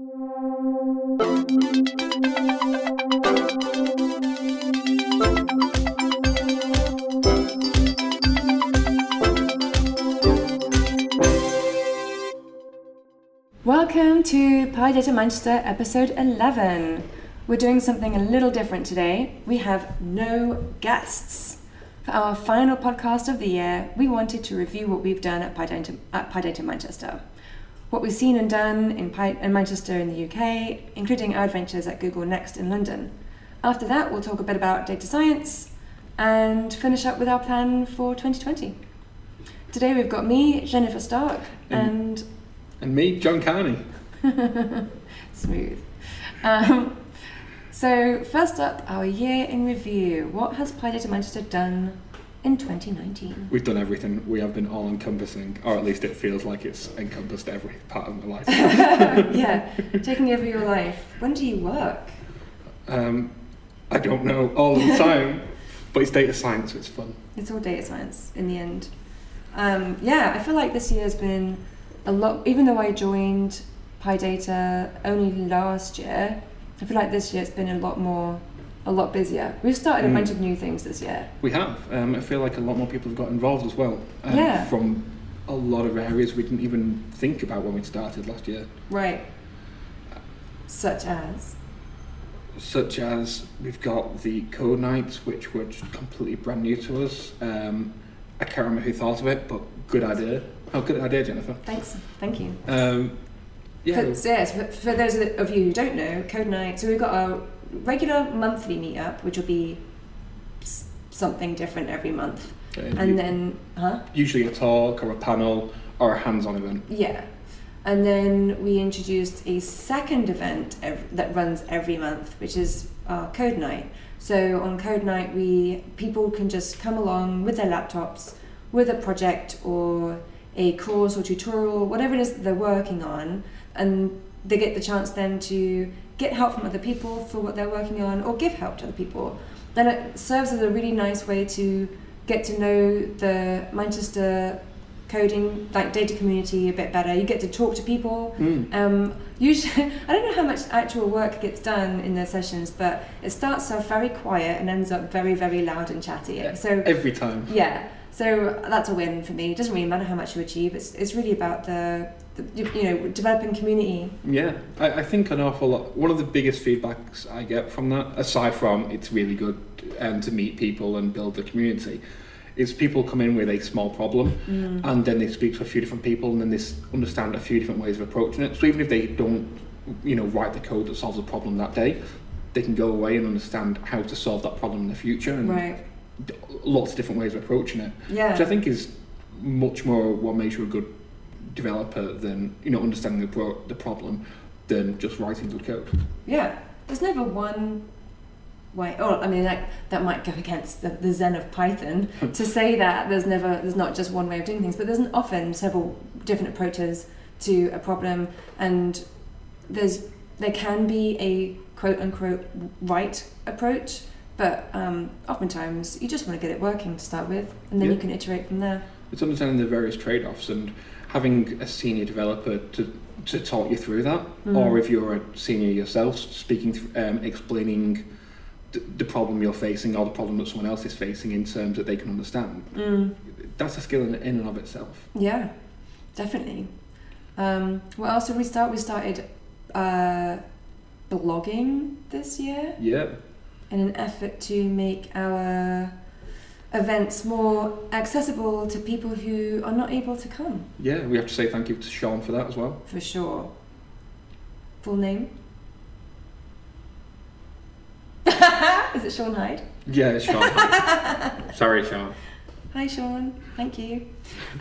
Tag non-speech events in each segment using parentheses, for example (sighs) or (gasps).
Welcome to PyData Manchester episode 11. We're doing something a little different today. We have no guests. For our final podcast of the year, we wanted to review what we've done at PyData, at Pi Manchester. What we've seen and done in, Pi, in Manchester in the UK, including our adventures at Google Next in London. After that, we'll talk a bit about data science and finish up with our plan for 2020. Today we've got me, Jennifer Stark, and And me, John Carney. (laughs) Smooth. Um, so, first up, our year in review. What has PyData Manchester done in 2019? We've done everything. We have been all encompassing, or at least it feels like it's encompassed every part of my life. (laughs) yeah, taking over your life. When do you work? um, I don't know all the time, but it's data science, so it's fun. It's all data science in the end. Um, yeah, I feel like this year has been a lot, even though I joined PyData only last year, I feel like this year it's been a lot more, a lot busier. We've started a Mm. bunch of new things this year. We have. Um, I feel like a lot more people have got involved as well. Um, Yeah. From a lot of areas we didn't even think about when we started last year, Right. Such as. such as we've got the code nights, which were just completely brand new to us. Um, I can't remember who thought of it, but good idea. Oh, good idea, Jennifer. Thanks. Thank you. Um, yeah, For, so yes, for, for those of you who don't know, Code Night. So we've got a regular monthly meetup, which will be s- something different every month, uh, and then, huh? usually a talk or a panel or a hands-on event. Yeah. And then we introduced a second event ev- that runs every month, which is our Code Night. So on Code Night, we people can just come along with their laptops with a project or a course or tutorial, whatever it is that they're working on, and they get the chance then to get help from other people for what they're working on or give help to other people. Then it serves as a really nice way to get to know the Manchester coding like data community a bit better. You get to talk to people. Mm. Um, usually, (laughs) I don't know how much actual work gets done in their sessions, but it starts off very quiet and ends up very, very loud and chatty. Yeah. So Every time. yeah, so that's a win for me. It doesn't really matter how much you achieve. It's it's really about the you know developing community. Yeah, I, I think an awful lot. One of the biggest feedbacks I get from that, aside from it's really good um, to meet people and build the community, is people come in with a small problem Mm. and then they speak to a few different people and then they understand a few different ways of approaching it. So even if they don't, you know, write the code that solves the problem that day, they can go away and understand how to solve that problem in the future and Right. d- lots of different ways of approaching it. Yeah. which I think is much more what makes you a good developer than you know understanding the pro- the problem than just writing good code. Yeah, there's never one way. Oh, I mean, that that might go against the, the zen of Python (laughs) to say that there's never there's not just one way of doing things, but there's often several different approaches to a problem, and there's there can be a quote unquote right approach, but um, oftentimes you just want to get it working to start with, and then you can iterate from there. It's understanding the various trade-offs and having a senior developer to to talk you through that, Mm. or if you're a senior yourself, speaking, th- um, explaining the, the problem you're facing or the problem that someone else is facing in terms that they can understand. Mm. That's a skill in, in and of itself. Yeah, definitely. Um, what else did we start? We started uh, blogging this year Yeah, in an effort to make our events more accessible to people who are not able to come, yeah. We have to say thank you to Sean for that as well. for sure. Full name? (laughs) Is it Sean Hyde? Yeah, it's Sean. Hyde. (laughs) Sorry, Sean. Hi, Sean. Thank you.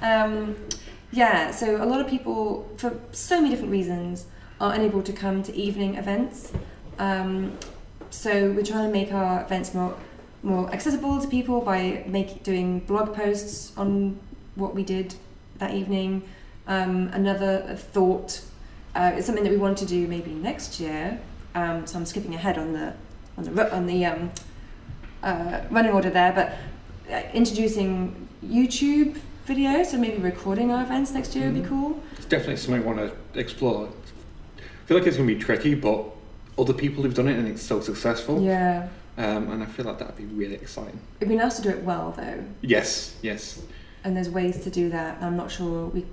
Um, yeah, so a lot of people, for so many different reasons, are unable to come to evening events. Um, so we're trying to make our events more more accessible to people by make, doing blog posts on what we did that evening. Um, another thought uh, is something that we want to do maybe next year. Um, so I'm skipping ahead on the on the on the um, uh, running order there, but uh, introducing YouTube videos, so maybe recording our events next year would be Mhm. cool. It's definitely something I want to explore. I feel like it's going to be tricky, but other people who've done it and it's so successful, Yeah. Um, and I feel like that'd be really exciting. It'd be nice to do it well though, Yes, yes, and there's ways to do that. I'm not sure we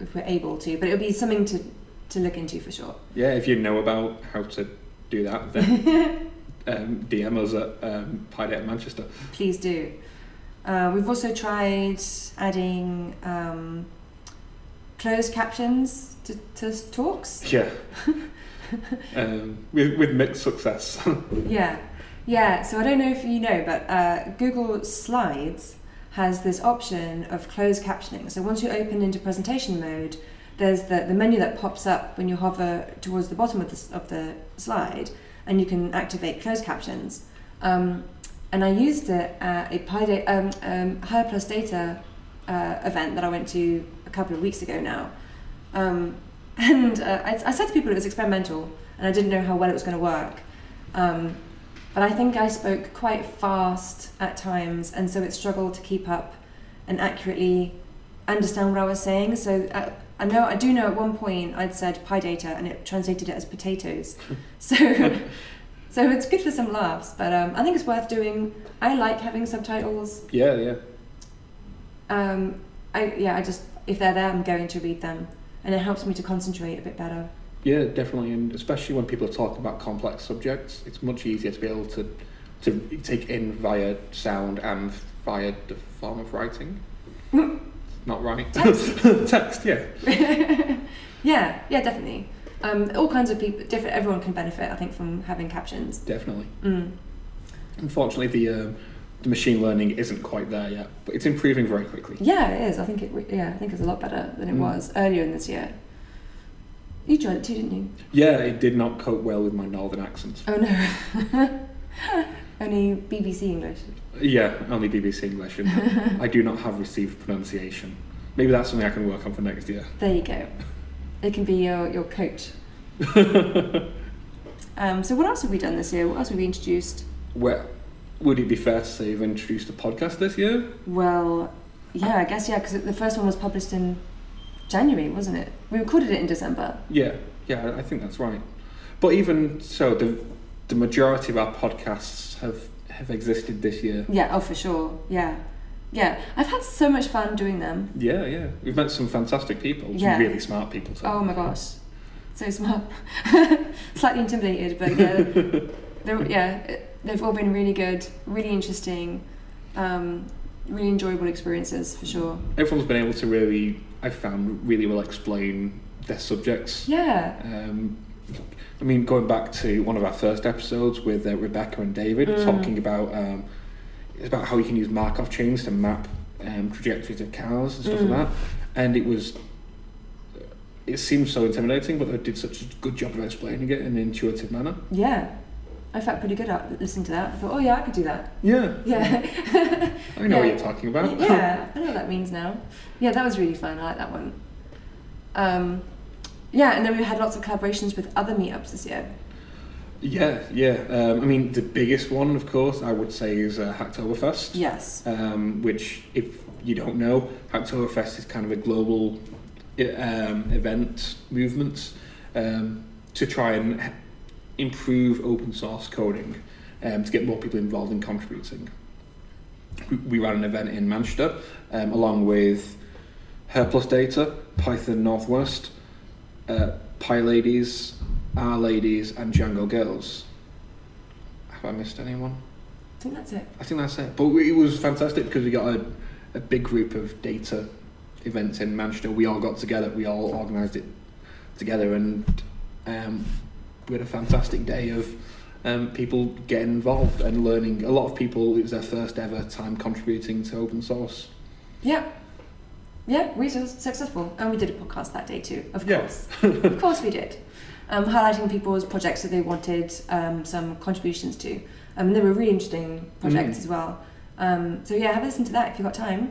if we're able to, but it would be something to to look into for sure. yeah. If you know about how to do that, then (laughs) um, DM us at um, Pi at Manchester. Please do. Uh, we've also tried adding um, closed captions to, to talks. Yeah, (laughs) um, with with mixed success. (laughs) Yeah, yeah. So I don't know if you know, but uh, Google Slides has this option of closed captioning. So once you open into presentation mode, there's the, the menu that pops up when you hover towards the bottom of the, of the slide, and you can activate closed captions. Um, and I used it at a Pi um, um, Her Plus Data uh, event that I went to a couple of weeks ago now. Um, (laughs) and uh, I, I said to people it was experimental, and I didn't know how well it was going to work. But I think I spoke quite fast at times, and so it struggled to keep up and accurately understand what I was saying. So uh, I know I do know at one point I'd said PyData, and it translated it as potatoes. (laughs) so so it's good for some laughs, but um, I think it's worth doing. I like having subtitles. yeah, yeah. Um, I yeah, I just if they're there, I'm going to read them, and it helps me to concentrate a bit better. Yeah, definitely, and especially when people are talking about complex subjects, it's much easier to be able to to take in via sound and via the form of writing. (laughs) Not right. Text. (laughs) Text, yeah. (laughs) yeah, yeah, definitely. Um, all kinds of people, different. Everyone can benefit, I think, from having captions. Definitely. Mm. Unfortunately, the um, the machine learning isn't quite there yet, but it's improving very quickly. Yeah, it is. I think it. re- Yeah, I think it's a lot better than it Mm. was earlier in this year. You joined too, didn't you? Yeah, it did not cope well with my northern accent. Oh no. (laughs) Only BBC English. Yeah, only BBC English, and I do not have received pronunciation. Maybe that's something I can work on for next year. There you go. It can be your, your coach. (laughs) Um, so what else have we done this year? What else have we introduced? Well, would it be fair to say you've introduced a podcast this year? Well, yeah, I guess yeah, because the first one was published in January, wasn't it? We recorded it in December. Yeah, yeah, I think that's right. But even so, the the majority of our podcasts have have existed this year. Yeah, oh for sure. Yeah, yeah. I've had so much fun doing them. Yeah, yeah. We've met some fantastic people, some Yeah. really smart people too. Oh my gosh, so smart. (laughs) Slightly intimidated, but yeah, (laughs) they're, yeah, they've all been really good, really interesting, um, really enjoyable experiences for sure. Everyone's been able to really, I've found, really well explain their subjects. Yeah, Um, I mean, going back to one of our first episodes with uh, Rebecca and David, Mm. talking about um, it's about how you can use Markov chains to map um, trajectories of cars and stuff Mm. like that, and it was. It seems so intimidating, but they did such a good job of explaining it in an intuitive manner. yeah. I felt pretty good at listening to that. I thought, oh yeah, I could do that. Yeah, Yeah. (laughs) I know what you're talking about. yeah, I know what that means now. Yeah, that was really fun. I like that one. Um, yeah, and then we had lots of collaborations with other meetups this year. Yeah, yeah. Um, I mean, the biggest one, of course, I would say is uh, Hacktoberfest. Yes. um, which, if you don't know, Hacktoberfest is kind of a global um, event movement um, to try and improve open source coding um, to get more people involved in contributing. We, we ran an event in Manchester um, along with Her Plus Data, Python Northwest, uh, PyLadies, R Ladies, and Django Girls. Have I missed anyone? I think that's it. I think that's it. But it was fantastic because we got a, a big group of data events in Manchester. We all got together. We all organised it together, and um, we had a fantastic day of um, people getting involved and learning. A lot of people. It was their first ever time contributing to open source. Yeah. Yeah, we were successful. And we did a podcast that day too, of Yeah. course. of course we did. Um, highlighting people's projects that they wanted um, some contributions to. Um, and they were really interesting projects Mm. as well. Um, so yeah, have a listen to that if you've got time.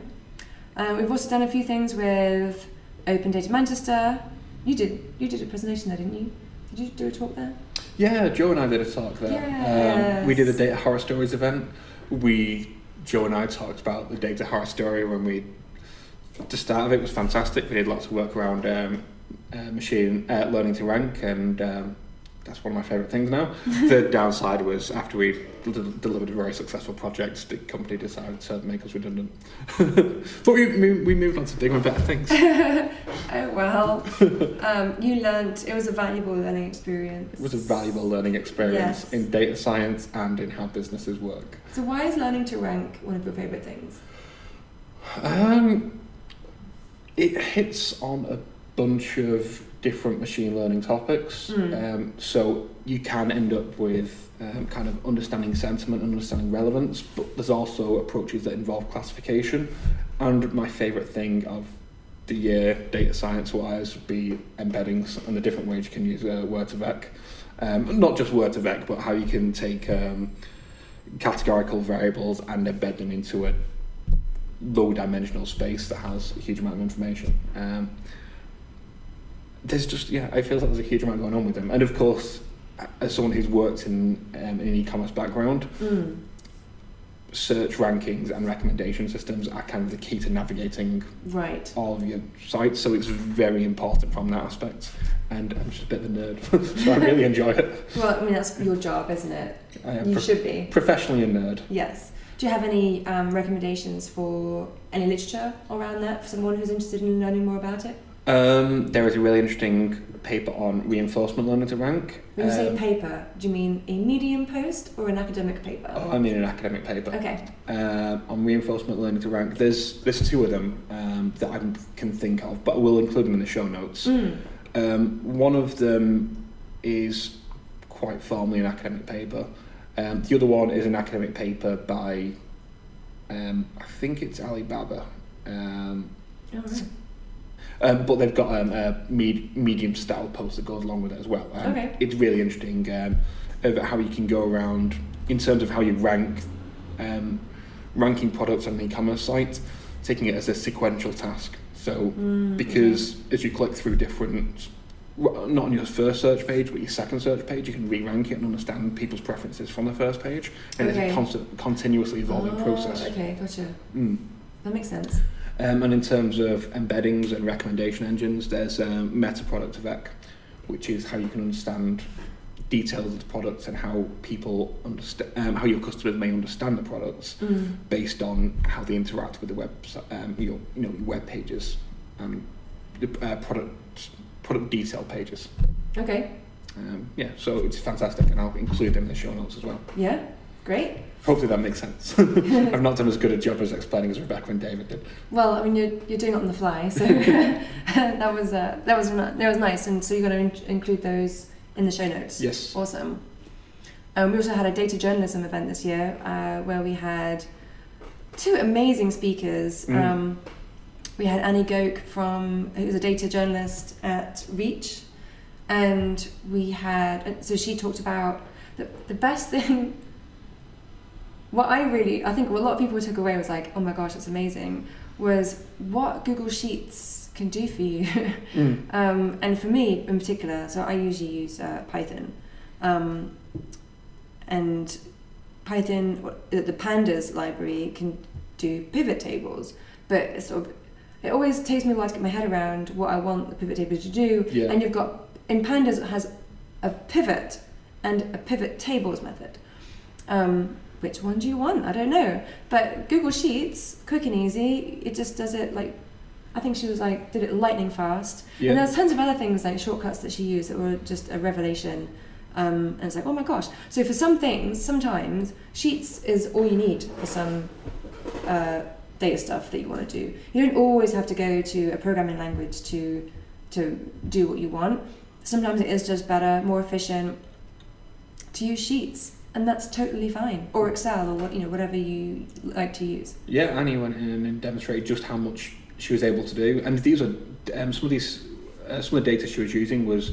Um, we've also done a few things with Open Data Manchester. You did you did a presentation there, didn't you? Did you do a talk there? Yeah, Joe and I did a talk there. Um, we did a data horror stories event. We Joe and I talked about the data horror story when we. The start of it was fantastic. We did lots of work around um, uh, machine uh, learning to rank, and um, that's one of my favourite things now. (laughs) the downside was after we delivered a very successful project, the company decided to make us redundant. (laughs) but we, we, we moved on to bigger and better things. (laughs) oh well. um, you learned. It was a valuable learning experience. It was a valuable learning experience Yes. in data science and in how businesses work. So why is learning to rank one of your favourite things? Um, it hits on a bunch of different machine learning topics. Mm. Um, so you can end up with um, kind of understanding sentiment and understanding relevance, but there's also approaches that involve classification. And my favourite thing of the year, data science wise, would be embeddings and the different ways you can use uh, Word2Vec. Um, not just Word2Vec, but how you can take um, categorical variables and embed them into a low dimensional space that has a huge amount of information. There's just yeah, I feel like there's a huge amount going on with them, and of course, as someone who's worked in um, in an e-commerce background, Mm. search rankings and recommendation systems are kind of the key to navigating Right. all of your sites. So it's very important from that aspect. And I'm just a bit of a nerd, (laughs) so I really enjoy it. Well, I mean that's your job, isn't it? You prof- should be. professionally a nerd. Yes. Do you have any um, recommendations for any literature around that for someone who's interested in learning more about it? Um, there is a really interesting paper on reinforcement learning to rank. When you say Um, paper, do you mean a Medium post or an academic paper? oh, I mean an academic paper. Okay. um, on reinforcement learning to rank. There's there's two of them um, that I can think of, but we'll include them in the show notes. Mm. Um, one of them is quite formally an academic paper. Um, the other one is an academic paper by, um, I think it's Alibaba. Um, right. Um, but they've got um, a med medium style post that goes along with it as well. Um, okay. It's really interesting um, about how you can go around in terms of how you rank um, ranking products on an e-commerce site, taking it as a sequential task. So mm, because yeah. as you click through different not on your first search page, but your second search page, you can re-rank it and understand people's preferences from the first page, and okay. it's a constant, continuously evolving oh, process. Okay, gotcha. Mm. That makes sense. Um, and in terms of embeddings and recommendation engines, there's um, Meta-Prod2Vec, which is how you can understand details of the products and how people understand, um, how your customers may understand the products Mm. based on how they interact with the web, um, your, you know, web pages and the uh, product product detail pages. Okay. Um, yeah, so it's fantastic, and I'll include them in the show notes as well. Yeah. Great. Hopefully that makes sense. (laughs) I've not done as good a job as explaining as Rebecca and David did. Well, I mean, you're, you're doing it on the fly, so (laughs) (laughs) that was uh, that was that was nice, and so you're going to in- include those in the show notes. Yes. Awesome. Um, we also had a data journalism event this year uh, where we had two amazing speakers. Mm. Um, we had Annie Gouk from who's a data journalist at Reach, and we had so she talked about the the best thing. What I really, I think what a lot of people took away was like, oh my gosh, that's amazing, was what Google Sheets can do for you. (laughs) Mm. (laughs) Um, and for me in particular, so I usually use uh, Python. Um, and Python, uh, the pandas library can do pivot tables, but it's sort of, it always takes me a while to get my head around what I want the pivot table to do. Yeah. And you've got, in pandas, it has a pivot and a pivot tables method. Um, which one do you want? I don't know. But Google Sheets, quick and easy, it just does it like, I think she was like, did it lightning fast. Yeah. And there's tons of other things like shortcuts that she used that were just a revelation. Um, and it's like, oh my gosh. So for some things, sometimes Sheets is all you need for some uh, data stuff that you want to do. You don't always have to go to a programming language to to do what you want. Sometimes it is just better, more efficient to use Sheets, and that's totally fine. Or Excel, or what you know, whatever you like to use. Yeah, Annie went in and demonstrated just how much she was able to do, and these are um, some of these uh, some of the data she was using was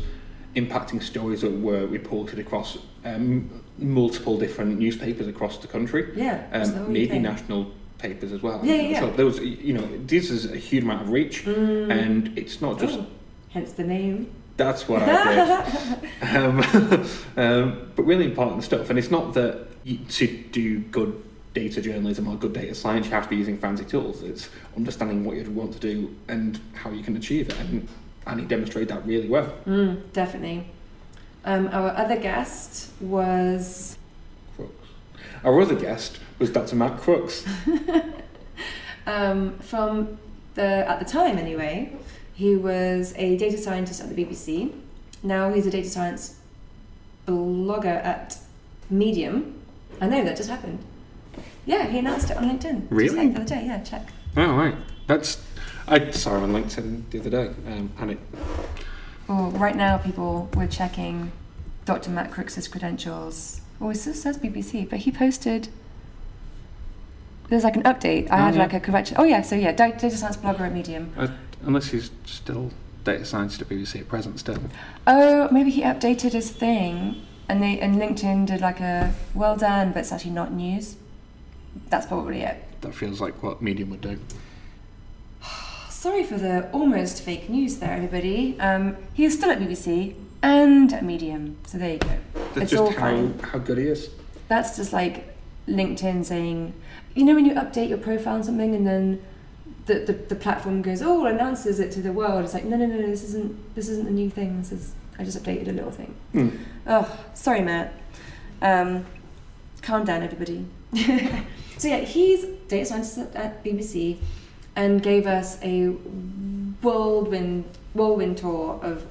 impacting stories that were reported across um, multiple different newspapers across the country, Yeah, um, maybe national papers as well. Yeah, yeah, yeah. So there was, you know, this is a huge amount of reach, Mm. and it's not just Oh, hence the name. That's what I did. (laughs) um, (laughs) um, but really important stuff. And it's not that you, to do good data journalism or good data science, you have to be using fancy tools. It's understanding what you'd want to do and how you can achieve it. And and he demonstrated that really well. Mm, definitely. Um, our other guest was Crooks. Our other guest was Dr. Matt Crooks. (laughs) um, from the at the time anyway. He was a data scientist at the BBC. Now he's a data science blogger at Medium. I know that just happened. Yeah, he announced it on LinkedIn. Just Really? like the other day. Yeah, check. Oh right, that's I saw him on LinkedIn the other day, um, and it Well, right now people were checking Dr. Matt Crooks's credentials. Oh, it still says BBC, but he posted. There's like an update. I Oh, had yeah. like a correction. Oh yeah, so yeah, data science blogger at Medium. uh, unless he's still data science at BBC at present still. Oh, maybe he updated his thing, and they and LinkedIn did like a well done, but it's actually not news. That's probably it. That feels like what Medium would do. (sighs) Sorry for the almost fake news there, everybody. Um, he is still at BBC and at Medium, so there you go. That's It's all just how fine. how good he is. That's just like LinkedIn saying, you know, when you update your profile on something and then the, the, the platform goes, oh, announces it to the world. It's like, no, no, no, no, this isn't this isn't a new thing. This is I just updated a little thing. Hmm. Oh, sorry, Matt. Um, calm down, everybody. (laughs) so yeah, he's data scientist at, at BBC, and gave us a whirlwind whirlwind tour of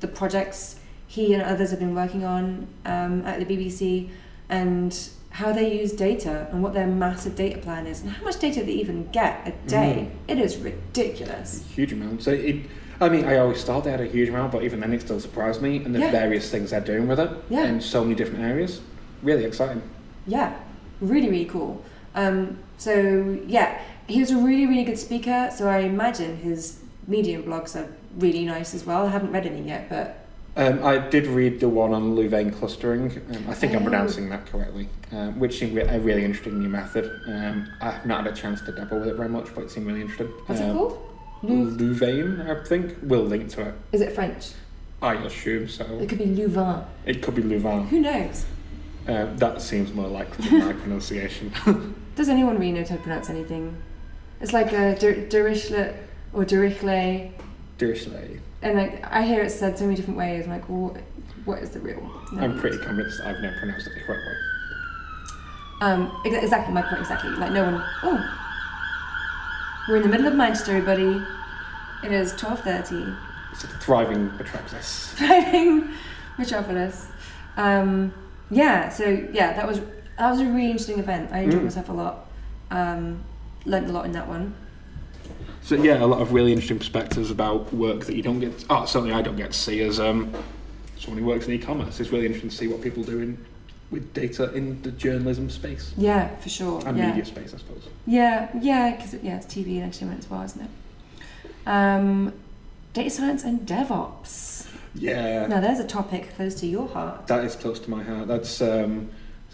the projects he and others have been working on um, at the BBC, and how they use data and what their massive data plan is, and how much data they even get a day. It is ridiculous. Huge amount. So it. I mean, I always thought they had a huge amount, but even then, it still surprised me. And the Yeah. various things they're doing with it Yeah. in so many different areas. Really exciting. Yeah, really, really cool. Um, so yeah, he was a really, really good speaker. So I imagine his Medium blogs are really nice as well. I haven't read any yet, but Um, I did read the one on Louvain clustering. Um, I think I'm Oh. pronouncing that correctly, um, which seemed re- a really interesting new method. Um, I've not had a chance to dabble with it very much, but it seemed really interesting. what's um, it called? Lou- Louvain, I think. We'll link to it. is it French? I assume so. It could be Louvain. It could be Louvain. Who knows? Uh, that seems more likely than my (laughs) pronunciation. (laughs) Does anyone really know how to pronounce anything? It's like a Derichle or Derichle, Dirsley. And like I hear it said so many different ways. I'm like, well, what is the real? I'm pretty convinced that I've never pronounced it the correct way. Um, ex- exactly my point. Exactly. Like no one. Oh, we're in the middle of Manchester, everybody. It is twelve thirty. It's a thriving metropolis. (laughs) Thriving metropolis. Um, yeah. So yeah, that was that was a really interesting event. I enjoyed Mm. myself a lot. Um, learned a lot in that one. So yeah, a lot of really interesting perspectives about work that you don't get. Oh, certainly I don't get to see as um, someone who works in e-commerce. It's really interesting to see what people do in, with data in the journalism space Yeah, for sure. and yeah. media space, I suppose. Yeah, yeah, because yeah, it's TV and entertainment as well, isn't it? Um, data science and DevOps. Yeah, Now, there's a topic close to your heart. that is close to my heart. That's um,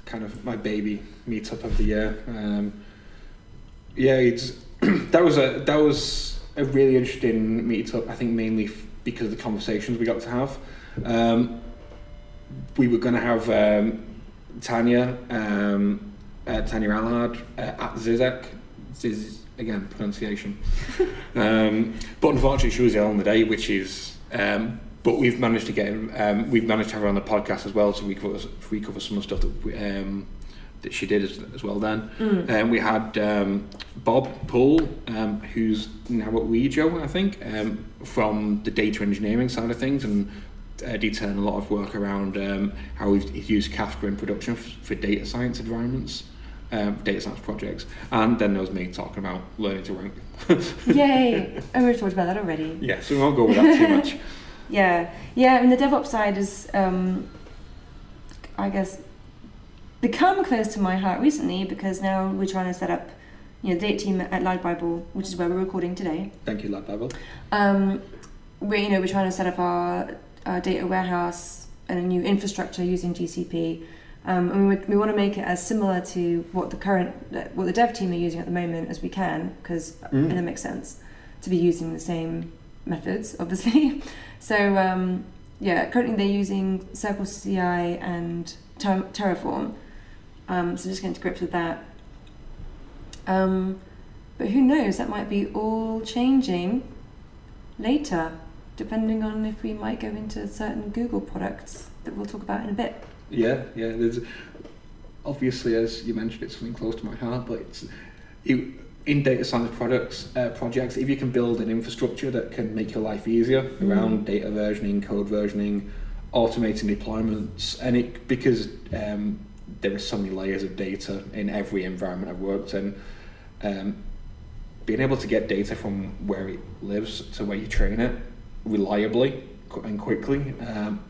kind of my baby meetup of the year. Um, yeah, it's (clears throat) that was a that was a really interesting meetup. I think mainly f- because of the conversations we got to have. Um, we were going to have um, Tania, um, uh, Tania Allard uh, at Zizek. Ziz, again, pronunciation. (laughs) um, but unfortunately, she was ill on the day, which is. Um, but we've managed to get um, we've managed to have her on the podcast as well, so we cover we cover some of the stuff that we, um, that she did as, as well. Then Mm. um, we had um, Bob Poole, um, who's now at Wejo, I think, um, from the data engineering side of things, and uh, detailing a lot of work around um, how we've he's used Kafka in production f- for data science environments, um, data science projects, and then there was me talking about learning to rank. (laughs) Yay! oh, we've talked about that already. yeah, so we won't go with that too much. (laughs) Yeah, yeah. I mean, the DevOps side is, um, I guess, become close to my heart recently because now we're trying to set up, you know, the data team at LADbible, which is where we're recording today. Thank you, LADbible. Um, we you know we're trying to set up our, our data warehouse and a new infrastructure using GCP, um, and we, we want to make it as similar to what the current what the dev team are using at the moment as we can because Mm. and it makes sense to be using the same methods obviously. (laughs) so um, yeah, currently they're using Circle CI and Ter- Terraform, um, so just getting to grips with that. Um, but who knows? That might be all changing later. depending on if we might go into certain Google products that we'll talk about in a bit. Yeah, yeah. There's obviously, as you mentioned, it's something close to my heart. But it's you, in data science products uh, projects. If you can build an infrastructure that can make your life easier Mm. around data versioning, code versioning, automating deployments, and it because um, there are so many layers of data in every environment I've worked in. Um, being able to get data from where it lives to where you train it reliably and quickly, um,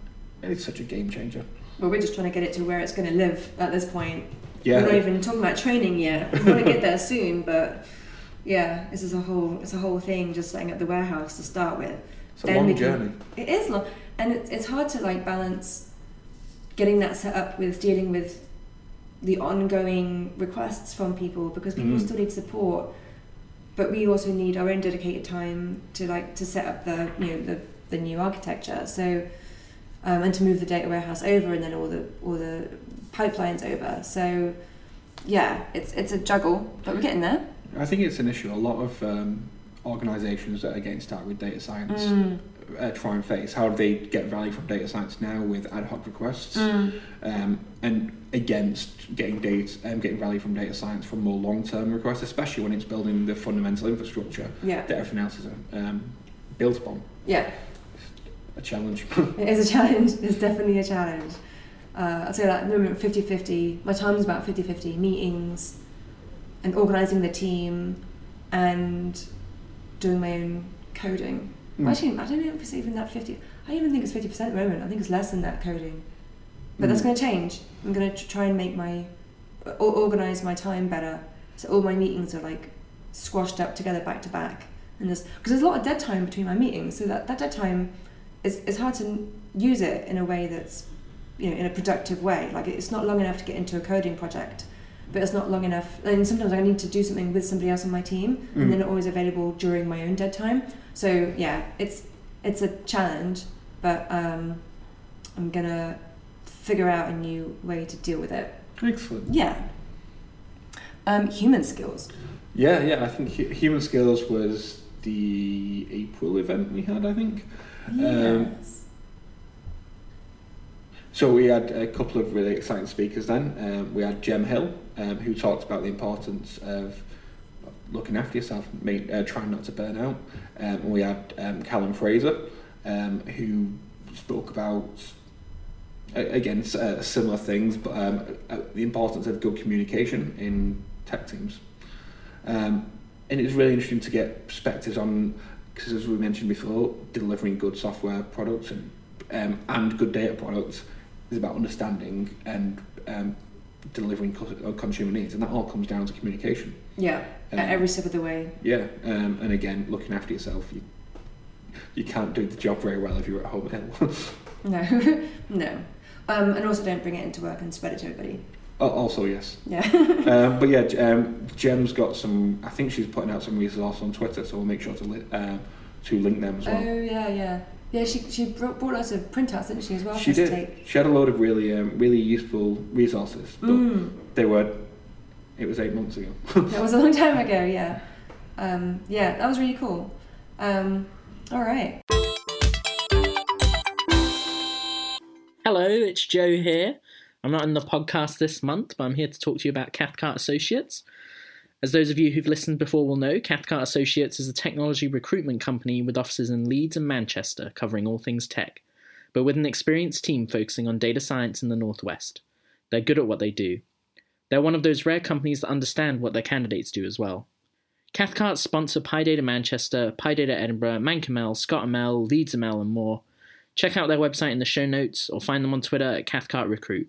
it's such a game changer. Well, we're just trying to get it to where it's going to live at this point. Yeah. We're not even talking about training yet. We want to get there soon, but yeah, this is a whole it's a whole thing. Just setting up the warehouse to start with. It's a Then long can- journey. It is long, and it's, it's hard to like balance getting that set up with dealing with the ongoing requests from people because people Mm. still need support, but we also need our own dedicated time to like to set up the you know the, the new architecture. So um, and to move the data warehouse over and then all the all the pipelines over. So yeah, it's it's a juggle, but we're getting there. I think it's an issue. A lot of um, organisations that are getting started with data science Mm. Uh, try and face how do they get value from data science now with ad hoc requests, Mm. um, and against getting data um, getting value from data science from more long term requests, especially when it's building the fundamental infrastructure Yeah, that everything else is um, built upon. yeah. A challenge. (laughs) It is a challenge. It's definitely a challenge. Uh, I'd say that at the moment 50 50. My time is about 50 50 meetings and organising the team and doing my own coding. Mm. Actually, I don't know if it's even that 50. I even think it's 50% at the moment. I think it's less than that coding. But that's Mm. going to change. I'm going to try and make my, or organise my time better. So all my meetings are like squashed up together back to back. And there's, because there's a lot of dead time between my meetings. So that, that dead time is, it's hard to use it in a way that's you know in a productive way like it's not long enough to get into a coding project but it's not long enough and sometimes i need to do something with somebody else on my team Mm. and they're not always available during my own dead time so yeah it's it's a challenge but um, i'm gonna figure out a new way to deal with it Excellent. yeah um, human skills Yeah, yeah. I think hu- human skills was the April event we had. I think. Um, yes So we had a couple of really exciting speakers then. Um, we had Jem Hill, um, who talked about the importance of looking after yourself, make, uh, trying not to burn out. Um, we had um, Callum Fraser, um, who spoke about, again, uh, similar things, but um, the importance of good communication in tech teams. Um, and it was really interesting to get perspectives on, because as we mentioned before, delivering good software products and um, and good data products is about understanding and um, delivering uh, consumer needs, and that all comes down to communication. yeah Um, at every step of the way Yeah, um, and again, looking after yourself. You, you can't do the job very well if you're at home ill. (laughs) no (laughs) no um, and also don't bring it into work and spread it to everybody Al- also, yes. yeah (laughs) um, but yeah, um, Jem's got some. I think she's putting out some resources on Twitter, so we'll make sure to li- um, to link them as well. Oh yeah, yeah, yeah. She she brought, brought lots of printouts, didn't she, as well? she did. take? She had a load of really um, really useful resources, but Mm. they were. It was eight months ago. (laughs) That was a long time ago. Yeah, (laughs) um, yeah. That was really cool. Um, all right. Hello, it's Joe here. I'm not in the podcast this month, but I'm here to talk to you about Cathcart Associates. As those of you who've listened before will know, Cathcart Associates is a technology recruitment company with offices in Leeds and Manchester, covering all things tech, but with an experienced team focusing on data science in the Northwest. They're good at what they do. They're one of those rare companies that understand what their candidates do as well. Cathcart sponsor PyData Manchester, PyData Edinburgh, MancML, ScotML, LeedsML, and more. Check out their website in the show notes or find them on Twitter at Cathcart Recruit.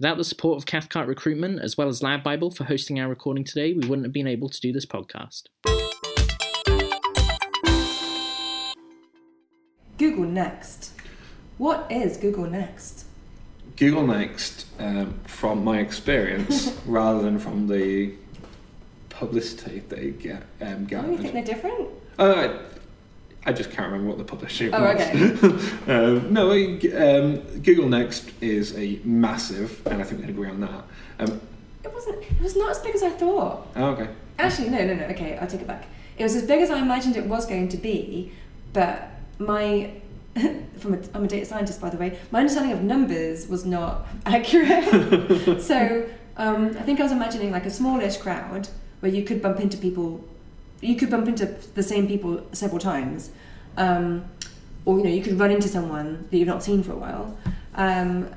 Without the support of Cathcart Recruitment, as well as LADbible for hosting our recording today, we wouldn't have been able to do this podcast. Google Next. What is Google Next? Google Next, um, from my experience, (laughs) rather than from the publicity they get um, Oh, you think they're different? Uh, I just can't remember what the publisher Oh, was. okay. (laughs) um, no, um, Google Next is a massive, and I think we can agree on that. Um, It wasn't. It was not as big as I thought. oh, okay. Actually, no, no, no. Okay, I'll take it back. It was as big as I imagined it was going to be, but my (laughs) from a, I'm a data scientist, by the way. My understanding of numbers was not (laughs) accurate. so um, I think I was imagining like a smallish crowd where you could bump into people, you could bump into the same people several times, um, or you know you could run into someone that you've not seen for a while. Um,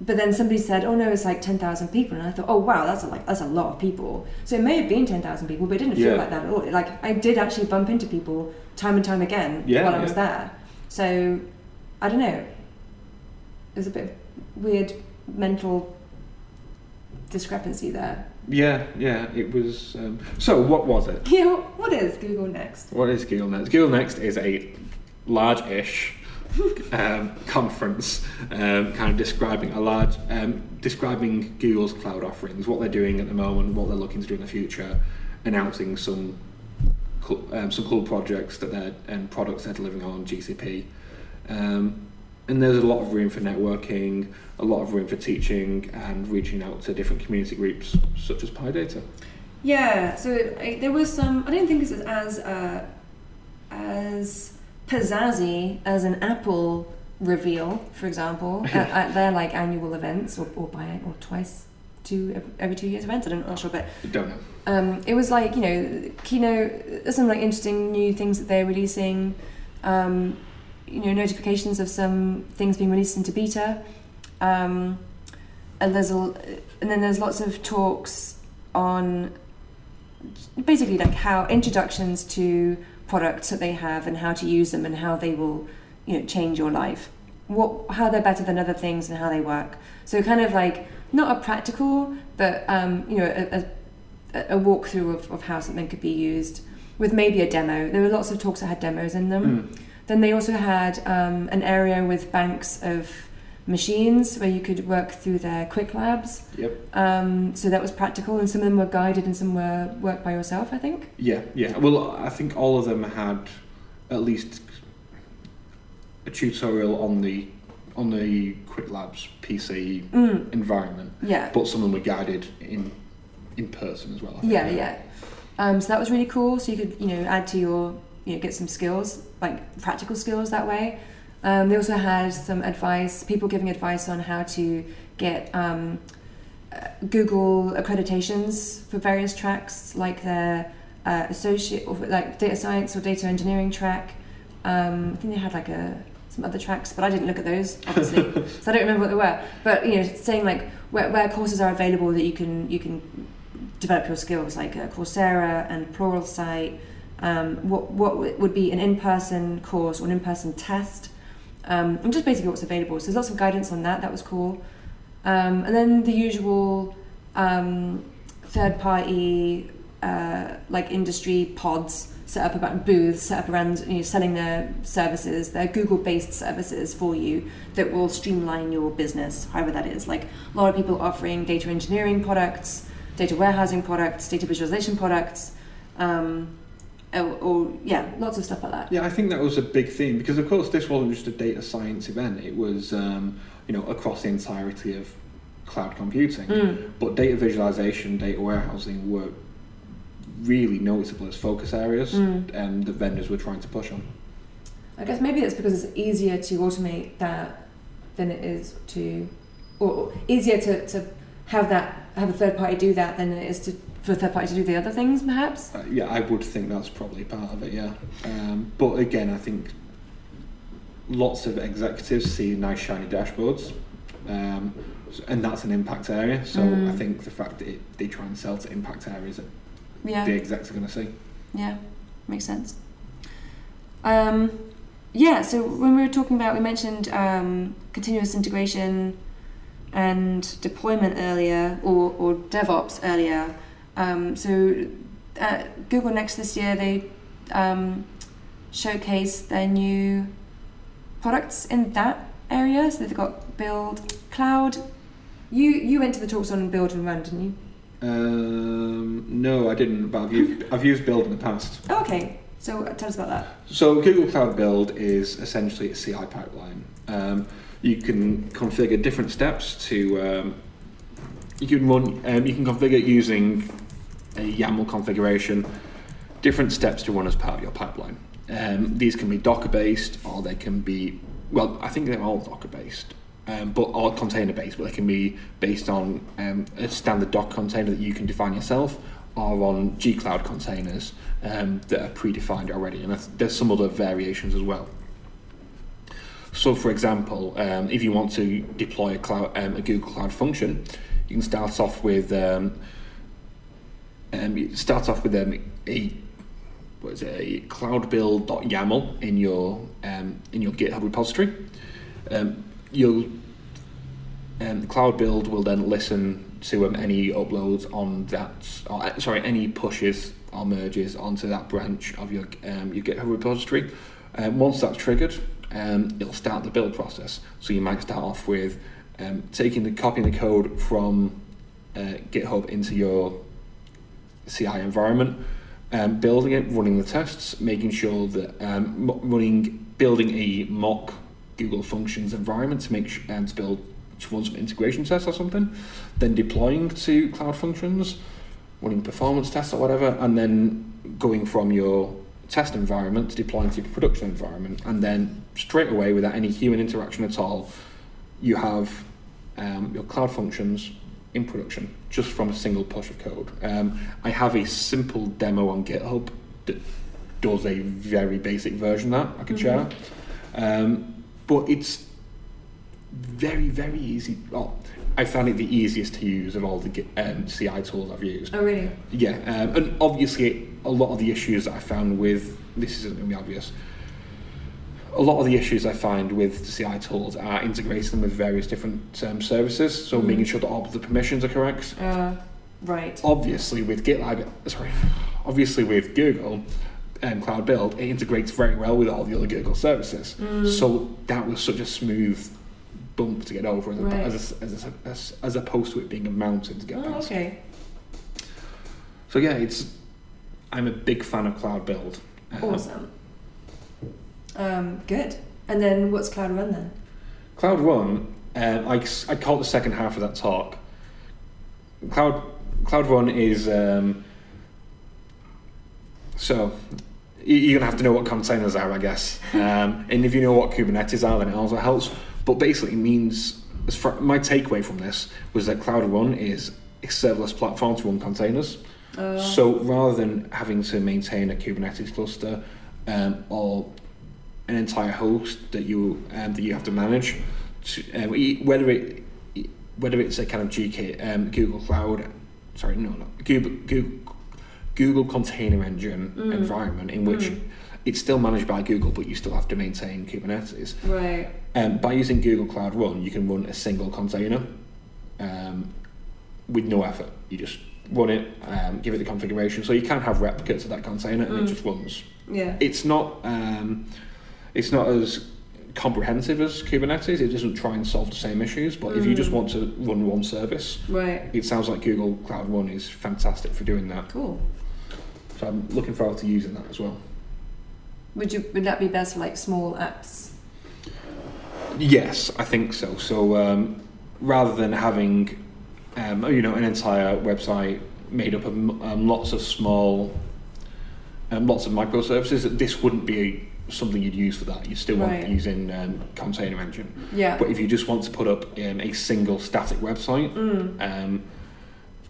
but then somebody said, "Oh no, it's like ten thousand people," and I thought, "Oh wow, that's a, like that's a lot of people." So it may have been ten thousand people, but it didn't feel Yeah. like that at all. Like I did actually bump into people time and time again Yeah, while I was there. So I don't know. There's a bit of weird mental discrepancy there. Yeah, yeah, it was. Um, so, what was it? Yeah, what is Google Next? What is Google Next? Google Next is a large-ish um, conference, um, kind of describing a large, um, describing Google's cloud offerings, what they're doing at the moment, what they're looking to do in the future, announcing some cool, um, some cool projects that they're and products they're delivering on GCP. Um, and there's a lot of room for networking, a lot of room for teaching and reaching out to different community groups such as PyData. Yeah, so I, there was some. I don't think is as uh, as pizzazzy as an Apple reveal, for example, (laughs) at, at their like annual events or or bi or twice, two every two years events. I don't, I'm not sure, but don't know. um, it was like you know keynote some like interesting new things that they're releasing um, you know notifications of some things being released into beta um, and there's a, and then there's lots of talks on basically like how introductions to products that they have and how to use them and how they will you know change your life what how they're better than other things and how they work so kind of like not a practical but um, you know a, a a walkthrough of, of how something could be used with maybe a demo. There were lots of talks that had demos in them. Mm. Then they also had um, an area with banks of machines where you could work through their Qwiklabs. Yep. Um, so that was practical, and some of them were guided and some were work by yourself, I think. Yeah, yeah. Well, I think all of them had at least a tutorial on the on the Qwiklabs PC Mm, environment, yeah. but some of them were guided in in person as well. I think. Yeah, yeah. Um, so that was really cool. So you could, you know, add to your, you know, get some skills, like practical skills that way. Um, they also had some advice, people giving advice on how to get um, uh, Google accreditations for various tracks, like their uh, associate or like data science or data engineering track. Um, I think they had like a some other tracks, but I didn't look at those obviously, (laughs) so I don't remember what they were. But you know, saying like where, where courses are available that you can you can develop your skills, like uh, Coursera and Pluralsight. Um, what what would be an in-person course or an in-person test, um, and just basically what's available. So there's lots of guidance on that. That was cool. Um, and then the usual um, third-party uh, like industry pods set up about booths set up around you know, selling their services, their Google-based services for you that will streamline your business, however that is. Like a lot of people offering data engineering products, data warehousing products, data visualization products, um, or, or yeah, lots of stuff like that. Yeah, I think that was a big theme because, of course, this wasn't just a data science event. It was, um, you know, across the entirety of cloud computing. Mm. But data visualization, data warehousing were really noticeable as focus areas, Mm. and the vendors were trying to push on. I guess maybe it's because it's easier to automate that than it is to, or, or easier to, to have that have a third party do that than it is to for a third party to do the other things, perhaps. Uh, yeah, I would think that's probably part of it. Yeah, um, but again, I think lots of executives see nice shiny dashboards, um, and that's an impact area. So Mm. I think the fact that it, they try and sell to impact areas that Yeah. the execs are going to see. Yeah, makes sense. Um, yeah, so when we were talking about, we mentioned um, continuous integration and deployment earlier, or, or DevOps earlier. Um, so uh, Google Next this year, they um, showcased their new products in that area. So they've got Build, Cloud. You you went to the talks on Build and Run, didn't you? Um, no, I didn't, but I've used, (laughs) I've used Build in the past. Oh, okay. So uh, tell us about that. So Google Cloud Build is essentially a CI pipeline. Um, you can configure different steps to. Um, you can run. Um, you can configure using a YAML configuration different steps to run as part of your pipeline. Um, these can be Docker based, or they can be well, I think they're all Docker based. Um, but all container based, but they can be based on um, a standard Docker container that you can define yourself, or on gcloud containers um, that are predefined already. And there's some other variations as well. So, for example, um, if you want to deploy a, cloud, um, a Google Cloud function, you can start off with um, um, you start off with um, a what is it, a cloudbuild.yaml in your um, in your GitHub repository. Um, you'll um, cloud build will then listen to um, any uploads on that, or, uh, sorry, any pushes or merges onto that branch of your um, your GitHub repository. Um, once that's triggered, um, it'll start the build process. So you might start off with um, taking the copying the code from uh, GitHub into your CI environment, um, building it, running the tests, making sure that um, running, building a mock Google Functions environment to make and to build to run some integration tests or something, then deploying to Cloud Functions, running performance tests or whatever, and then going from your test environment to deploying to your production environment, and then straight away without any human interaction at all, you have um, your Cloud Functions in production just from a single push of code. Um, I have a simple demo on GitHub that does a very basic version of that I can share. Um, but it's very, very easy. Well, I found it the easiest to use of all the um, CI tools I've used. Oh, really? Yeah, um, and obviously a lot of the issues that I found with this isn't going to be obvious. A lot of the issues I find with CI tools are integrating them with various different um, services, so Mm. making sure that all of the permissions are correct. Uh, right. Obviously, with GitLab, sorry, obviously with Google um, Cloud Build, it integrates very well with all the other Google services. Mm. So that was such a smooth bump to get over, as, Right. as, as, as, as opposed to it being a mountain to get Oh, past. okay. So yeah, it's I'm a big fan of Cloud Build. Um, Awesome. Um, good. And then what's Cloud Run then? Cloud Run, um, I, I caught the second half of that talk. Cloud Cloud Run is um, so you're gonna have to know what containers are, I guess. Um, (laughs) and if you know what Kubernetes are, then it also helps. But basically, it means as far, my takeaway from this was that Cloud Run is a serverless platform to run containers. Uh, So rather than having to maintain a Kubernetes cluster um, or an entire host that you um, that you have to manage, to, um, whether it whether it's a kind of GK um, Google Cloud, sorry, no, no, Google Google, Google Container Engine Mm. environment in which Mm. it's still managed by Google, but you still have to maintain Kubernetes. right. Um, by using Google Cloud Run, you can run a single container um, with no effort. You just run it, um, give it the configuration. So you can have replicates of that container, and Mm. it just runs. Yeah. It's not um, it's not as comprehensive as Kubernetes. It doesn't try and solve the same issues. But if you just Mm. want to run one service, Right. it sounds like Google Cloud Run is fantastic for doing that. Cool. So I'm looking forward to using that as well. Would you? Would that be best for like small apps? Yes, I think so. So um, rather than having, um, you know, an entire website made up of um, lots of small, um, lots of microservices, this wouldn't be something you'd use for that. You'd still want Right. using um, Container Engine. Yeah. But if you just want to put up um, a single static website Mm. um,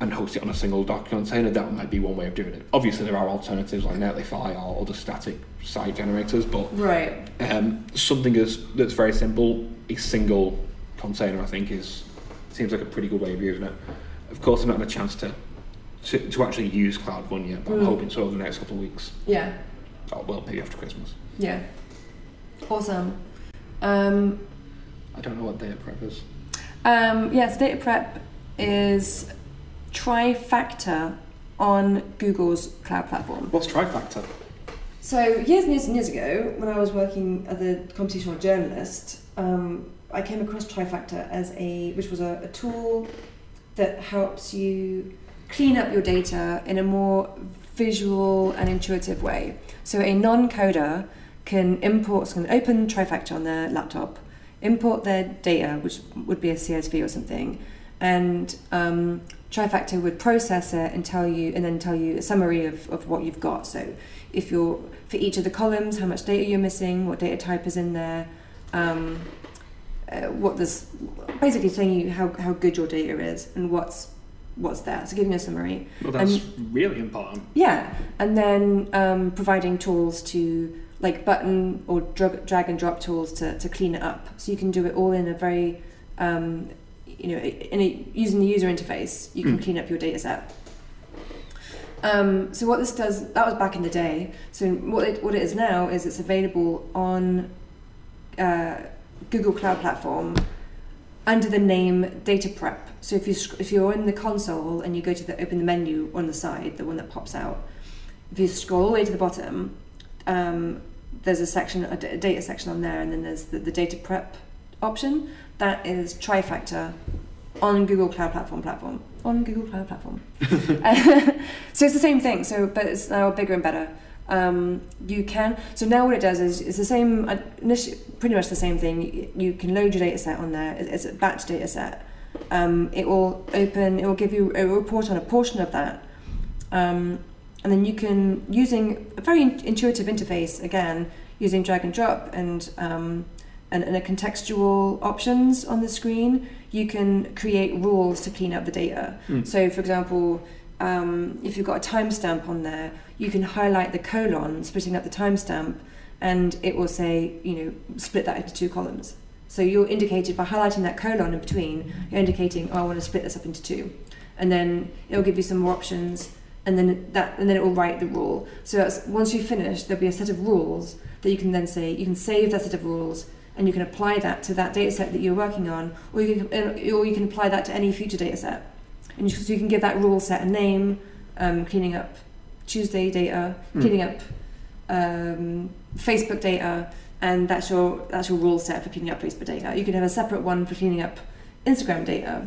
and host it on a single Docker container, that might be one way of doing it. Obviously, there are alternatives like Netlify or other static site generators, but Right. um, something as that's very simple, a single container, I think, is seems like a pretty good way of using it. Of course, I've not had a chance to to, to actually use Cloud Run yet, but Mm. I'm hoping so over the next couple of weeks. Yeah. Oh, well, maybe after Christmas. Yeah. Awesome. Um, I don't know what data prep is. um, yes, data prep is Trifacta on Google's cloud platform. What's Trifacta? So years and years and years ago, when I was working as a computational journalist, um, I came across Trifacta as a, which was a, a tool that helps you clean up your data in a more visual and intuitive way. So a non-coder can import, so can open Trifacta on their laptop, import their data, which would be a CSV or something, and um, Trifacta would process it and tell you, and then tell you a summary of, of what you've got. So, if you're for each of the columns, how much data you're missing, what data type is in there, um, uh, what this basically telling you how, how good your data is and what's what's there. So, giving you a summary. Well, that's really important. Yeah, and then um, providing tools to like button or drag, drag and drop tools to, to clean it up. So you can do it all in a very, um, you know, in a, using the user interface, you can Mm. clean up your data set. Um, so what this does, that was back in the day. So what it, what it is now is it's available on uh, Google Cloud Platform under the name Data Prep. So if you if you're in the console and you go to the open the menu on the side, the one that pops out, if you scroll all the way to the bottom, um, there's a section, a, d- a data section on there, and then there's the, the data prep option. That is Trifacta on Google Cloud Platform platform on Google Cloud Platform. (laughs) (laughs) so it's the same thing. So but it's now bigger and better. Um, you can so now what it does is it's the same, uh, pretty much the same thing. You, can load your data set on there. It- It's a batch data set. Um, it will open. It will give you a report on a portion of that. Um, and then you can using a very in- intuitive interface again using drag and drop and um, and, and a contextual options on the screen you can create rules to clean up the data. Mm. so for example um, if you've got a timestamp on there you can highlight the colon splitting up the timestamp and it will say you know split that into two columns. So you're indicated by highlighting that colon in between you're indicating oh I want to split this up into two. And then it'll give you some more options and then that and then it will write the rule. So that's, once you've finished there'll be a set of rules that you can then say you can save that set of rules and you can apply that to that data set that you're working on or you can or you can apply that to any future data set. And you, so you can give that rule set a name um, cleaning up Tuesday data Mm. cleaning up um, Facebook data and that's your that's your rule set for cleaning up Facebook data. You can have a separate one for cleaning up Instagram data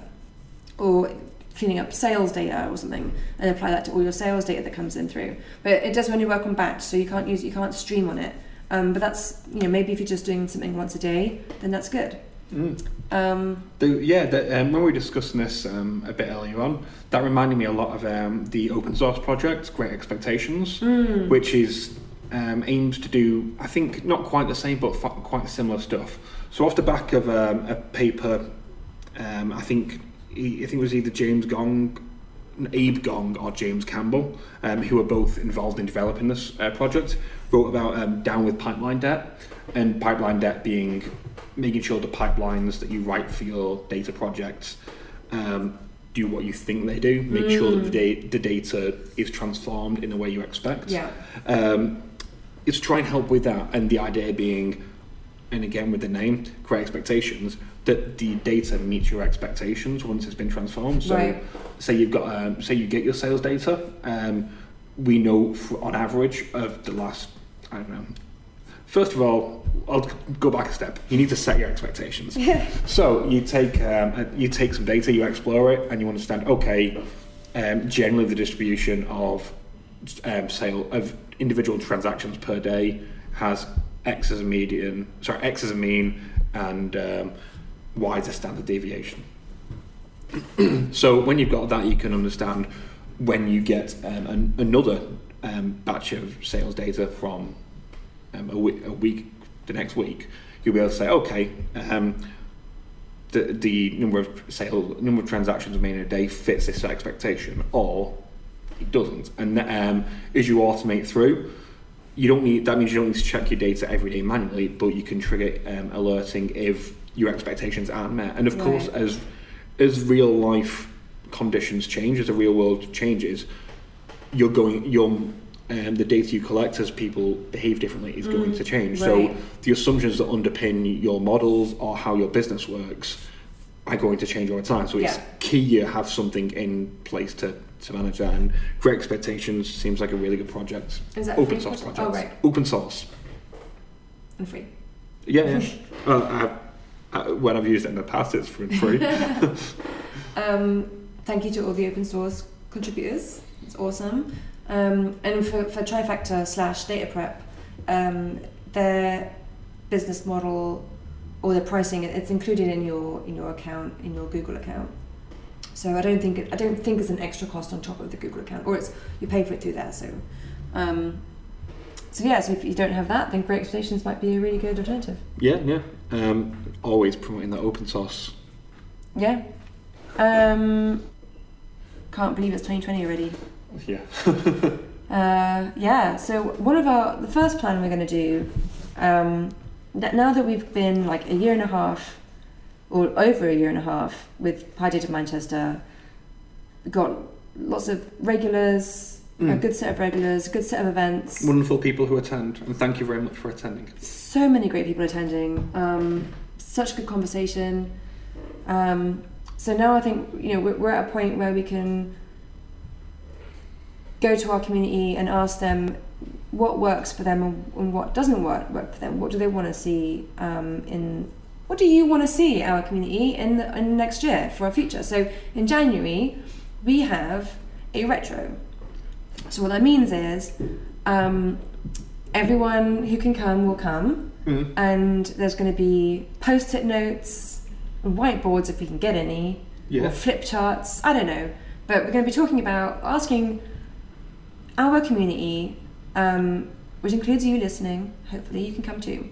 or cleaning up sales data or something and apply that to all your sales data that comes in through. But it does only work on batch, so you can't use you can't stream on it. Um, but that's you know maybe if you're just doing something once a day, then that's good. Mm. Um, The, yeah, the, um, when we were discussing this um, a bit earlier on, that reminded me a lot of um, the open source project, Great Expectations, mm, which is um, aimed to do, I think, not quite the same, but fa- quite similar stuff. So off the back of um, a paper, um, I think I think it was either James Gong, Abe Gong, or James Campbell, um, who were both involved in developing this uh, project, wrote about um, down with pipeline debt, and pipeline debt being making sure the pipelines that you write for your data projects um, do what you think they do, make sure that the, da- the data is transformed in the way you expect. yeah, Um, it's try and help with that, and the idea being, and again with the name, create expectations that the data meets your expectations once it's been transformed. So, Right. say you've got, um, say you get your sales data, um, we know for, on average of the last, I don't know. First of all, I'll go back a step. You need to set your expectations. yeah, (laughs) So you take um, you take some data, you explore it, and you understand. Okay, um, generally the distribution of um, sale of individual transactions per day has X as a median, sorry X as a mean, and a standard deviation. (clears throat) so when you've got that, you can understand when you get um, an, another um, batch of sales data from um, a, week, a week, the next week, you'll be able to say, okay, um, the, the number of sale, number of transactions made in a day fits this expectation, or it doesn't. And um, as you automate through, you don't need that means you don't need to check your data every day manually, but you can trigger um, alerting if your expectations aren't met. And of course, as as real life conditions change, as the real world changes, you're going your um, the data you collect as people behave differently is going to change. So the assumptions that underpin your models or how your business works are going to change over time. So it's Yeah. key you have something in place to, to manage that. And Great Expectations seems like a really good project. is that Open source project? project. Oh right, Open source. and free. Yeah, yeah. (laughs) uh, when I've used it in the past, it's for free. (laughs) (laughs) Um, thank you to all the open source contributors. It's awesome. Um, and for, for Trifacta slash Data Prep, um, their business model or their pricing, it's included in your in your account, in your Google account. So I don't think it, I don't think it's an extra cost on top of the Google account, or it's you pay for it through there. So, um, so yeah. So if you don't have that, then Great Expectations might be a really good alternative. Yeah, yeah. Um, always promoting that open source. Yeah. Um, can't believe it's 2020 already. Yeah. (laughs) Uh, yeah. So one of our the first plan we're going to do, um, that now that we've been like a year and a half, or over a year and a half with PyData Manchester, we've got lots of regulars, a Mm. good set of regulars, a good set of events. Wonderful people who attend, and thank you very much for attending. so many great people attending. Um, such good conversation. Um, so now I think you know we're, we're at a point where we can go to our community and ask them what works for them and, and what doesn't work work for them. What do they want to see um, in what do you want to see our community in, the, in next year for our future? So in January we have a retro. So what that means is um, everyone who can come will come Mm. and there's going to be post-it notes and whiteboards if we can get any Yeah. or flip charts i don't know but we're going to be talking about asking our community um, which includes you listening hopefully you can come too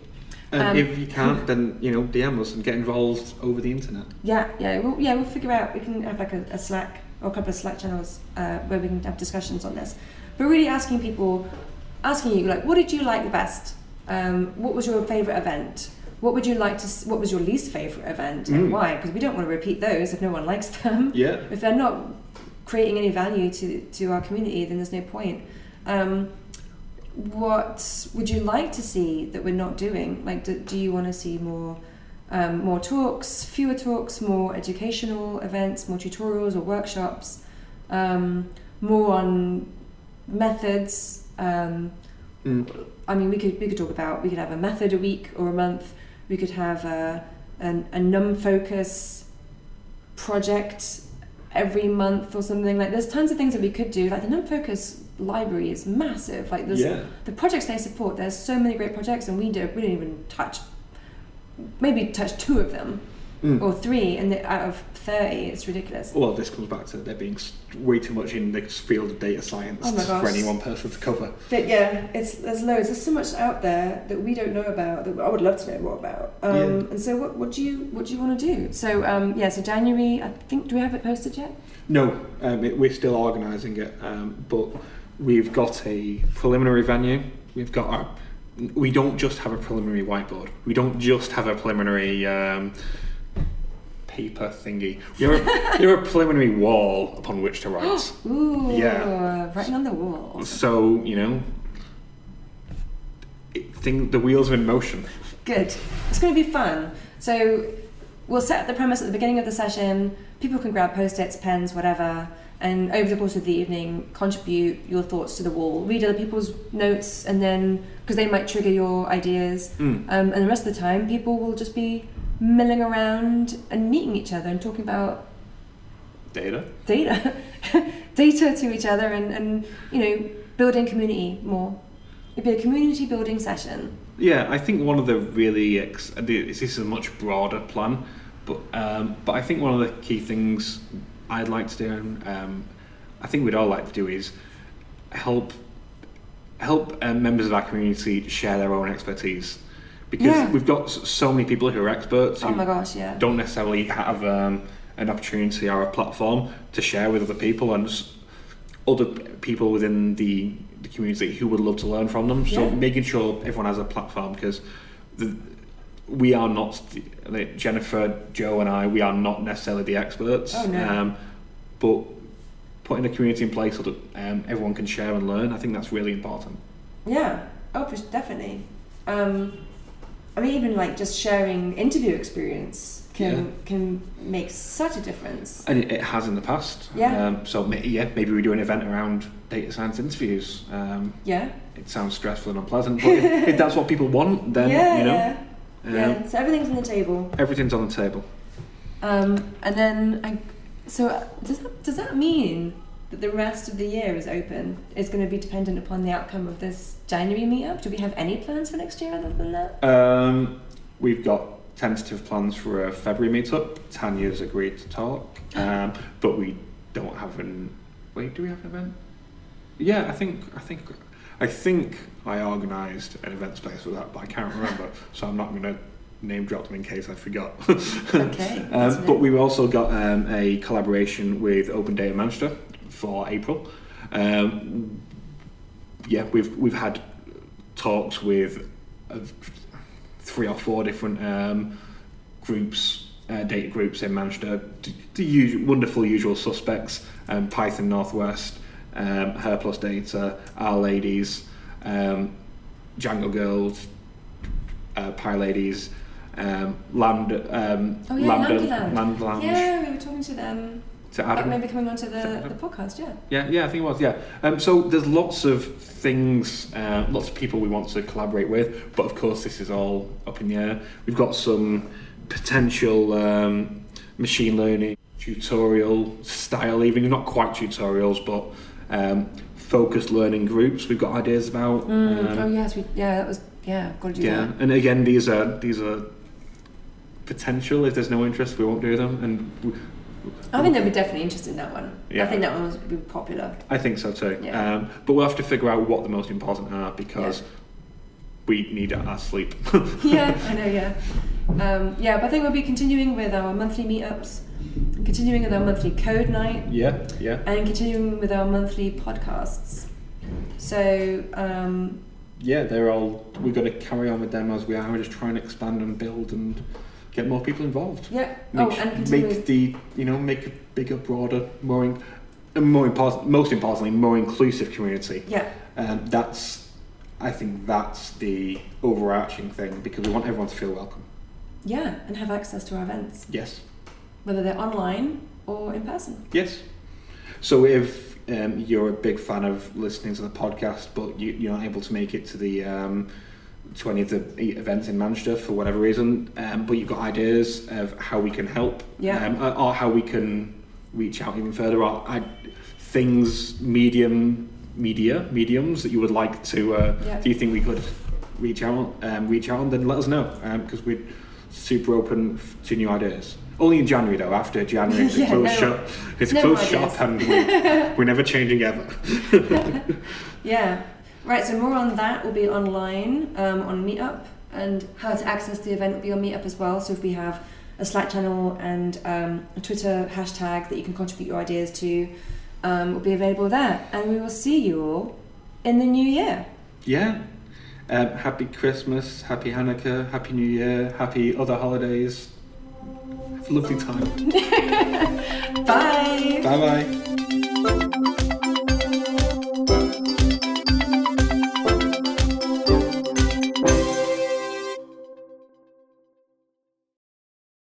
And Um, if you can't, then you know DM us and get involved over the internet. yeah yeah we'll, yeah we'll figure out we can have like a, a slack or a couple of slack channels uh, where we can have discussions on this but really asking people asking you like what did you like the best um, what was your favorite event what would you like to what was your least favorite event and Mm. why because we don't want to repeat those if no one likes them (laughs) Yeah. if they're not creating any value to, to our community, then there's no point. Um, what would you like to see that we're not doing? Like, do, do you want to see more, um, more talks, fewer talks, more educational events, more tutorials or workshops, um, more on methods? Um, Mm. I mean, we could we could talk about we could have a method a week or a month. We could have a an, a NumFOCUS project every month or something. Like there's tons of things that we could do. Like the NumFOCUS library is massive. Like there's Yeah. the projects they support. There's so many great projects, and we do we don't even touch maybe touch two of them Mm. or three, and the, out of thirty, it's ridiculous. Well, this comes back to there being way too much in this field of data science Oh for any one person to cover. But yeah, it's there's loads. There's so much out there that we don't know about that I would love to know more about. Um, Yeah. And so, what, what do you what do you want to do? So um, yeah, so January. I think do we have it posted yet? No, um, it, we're still organising it, um, but we've got a preliminary venue. We've got our. We don't just have a preliminary whiteboard. We don't just have a preliminary um, paper thingy. We have, a, have a preliminary wall upon which to write. (gasps) Ooh, Yeah. writing on the walls. So you know, it, thing, the wheels are in motion. Good. It's going to be fun. So we'll set the premise at the beginning of the session. People can grab post-its, pens, whatever, and over the course of the evening, contribute your thoughts to the wall. Read other people's notes, and then because they might trigger your ideas. Mm. Um, and the rest of the time, people will just be milling around and meeting each other and talking about Data. data, (laughs) data to each other, and, and you know, building community more. It'd be a community building session. Yeah, I think one of the really ex- this is a much broader plan, but um, but I think one of the key things I'd like to do, and um, I think we'd all like to do, is help help uh, members of our community share their own expertise, because Yeah. we've got so many people who are experts Oh who my gosh, yeah. don't necessarily have um, an opportunity or a platform to share with other people and other people within the, the community who would love to learn from them. So Yeah. making sure everyone has a platform because the, we are not like Jennifer, Joe, and I. We are not necessarily the experts. Oh, no. Um, but putting a community in place so that um, everyone can share and learn, I think that's really important. Yeah. Oh, definitely. Um, I mean, even like just sharing interview experience can Yeah. can make such a difference. And it, it has in the past. Yeah. Um, so yeah, maybe we do an event around data science interviews. Um, Yeah. it sounds stressful and unpleasant, but if, if that's what people want, then (laughs) yeah. you know, yeah. Yeah. So everything's on the table. everything's on the table. Um, and then, I, so uh, does that, does that mean that the rest of the year is open? Is going to be dependent upon the outcome of this January meetup? Do we have any plans for next year other than that? Um, we've got tentative plans for a February meetup. Tania's agreed to talk, (gasps) um, but we don't have an. Wait, do we have an event? Yeah, I think I think I think I organised an event space for that, but I can't remember, so I'm not going to name drop them in case I forgot. (laughs) Okay, um, but we've also got um, a collaboration with Open Data Manchester for April. Um, yeah, we've we've had talks with uh, three or four different um, groups, uh, data groups in Manchester. The, the usual, wonderful usual suspects: um, Python Northwest, um, Her Plus Data, R-Ladies, um, Django Girls, uh, PyLadies. Um, land, um, Oh yeah, Lambda- Landyland. Land Lounge. Yeah, we were talking to them. To Adam. maybe coming onto the, the podcast. Yeah. Yeah, yeah, I think it was. Yeah. Um, so there's lots of things, uh, lots of people we want to collaborate with, but of course this is all up in the air. We've got some potential um, machine learning tutorial style, even not quite tutorials, but um, focused learning groups. We've got ideas about. Mm, um, oh yes, we yeah that was yeah got to do yeah, that. and again, these are these are potential. If there's no interest, we won't do them, and. We, I think they'd be definitely interested in that one. Yeah. I think that one would be popular. I think so too. Yeah. Um, but we'll have to figure out what the most important are because Yeah. we need our sleep. (laughs) yeah, (laughs) I know. Yeah, um, yeah. But I think we'll be continuing with our monthly meetups, continuing with our monthly code night, yeah, yeah. and continuing with our monthly podcasts. So um, Yeah, they're all, we're going to carry on with them as we are. We're just trying to expand and build and get more people involved. yeah. Make, oh, and continue make the, you know, make a bigger, broader, more, in, and more important, most importantly, more inclusive community. yeah, Um, that's, I think that's the overarching thing because we want everyone to feel welcome. yeah, and have access to our events, Yes. Whether they're online or in person. Yes. So if um, you're a big fan of listening to the podcast, but you, you're not able to make it to the um, to any of the e- events in Manchester for whatever reason, um, but you've got ideas of how we can help, Yeah. um, or- how we can reach out even further, or I, things, medium, media, mediums that you would like to. Uh, Yeah. Do you think we could reach out, um, reach out, and then let us know because we're super open f- to new ideas. Only in January though. After January, (laughs) it's a Yeah, closed no- shop. It's a no closed ideas. shop, and (laughs) we, we're never changing ever. (laughs) Yeah. Right, so more on that will be online um, on Meetup, and how to access the event will be on Meetup as well. So if we have a Slack channel and um, a Twitter hashtag that you can contribute your ideas to, um, will be available there. And we will see you all in the new year. Yeah. Um, happy Christmas, happy Hanukkah, happy New Year, happy other holidays. Have a lovely time. (laughs) bye. Bye bye.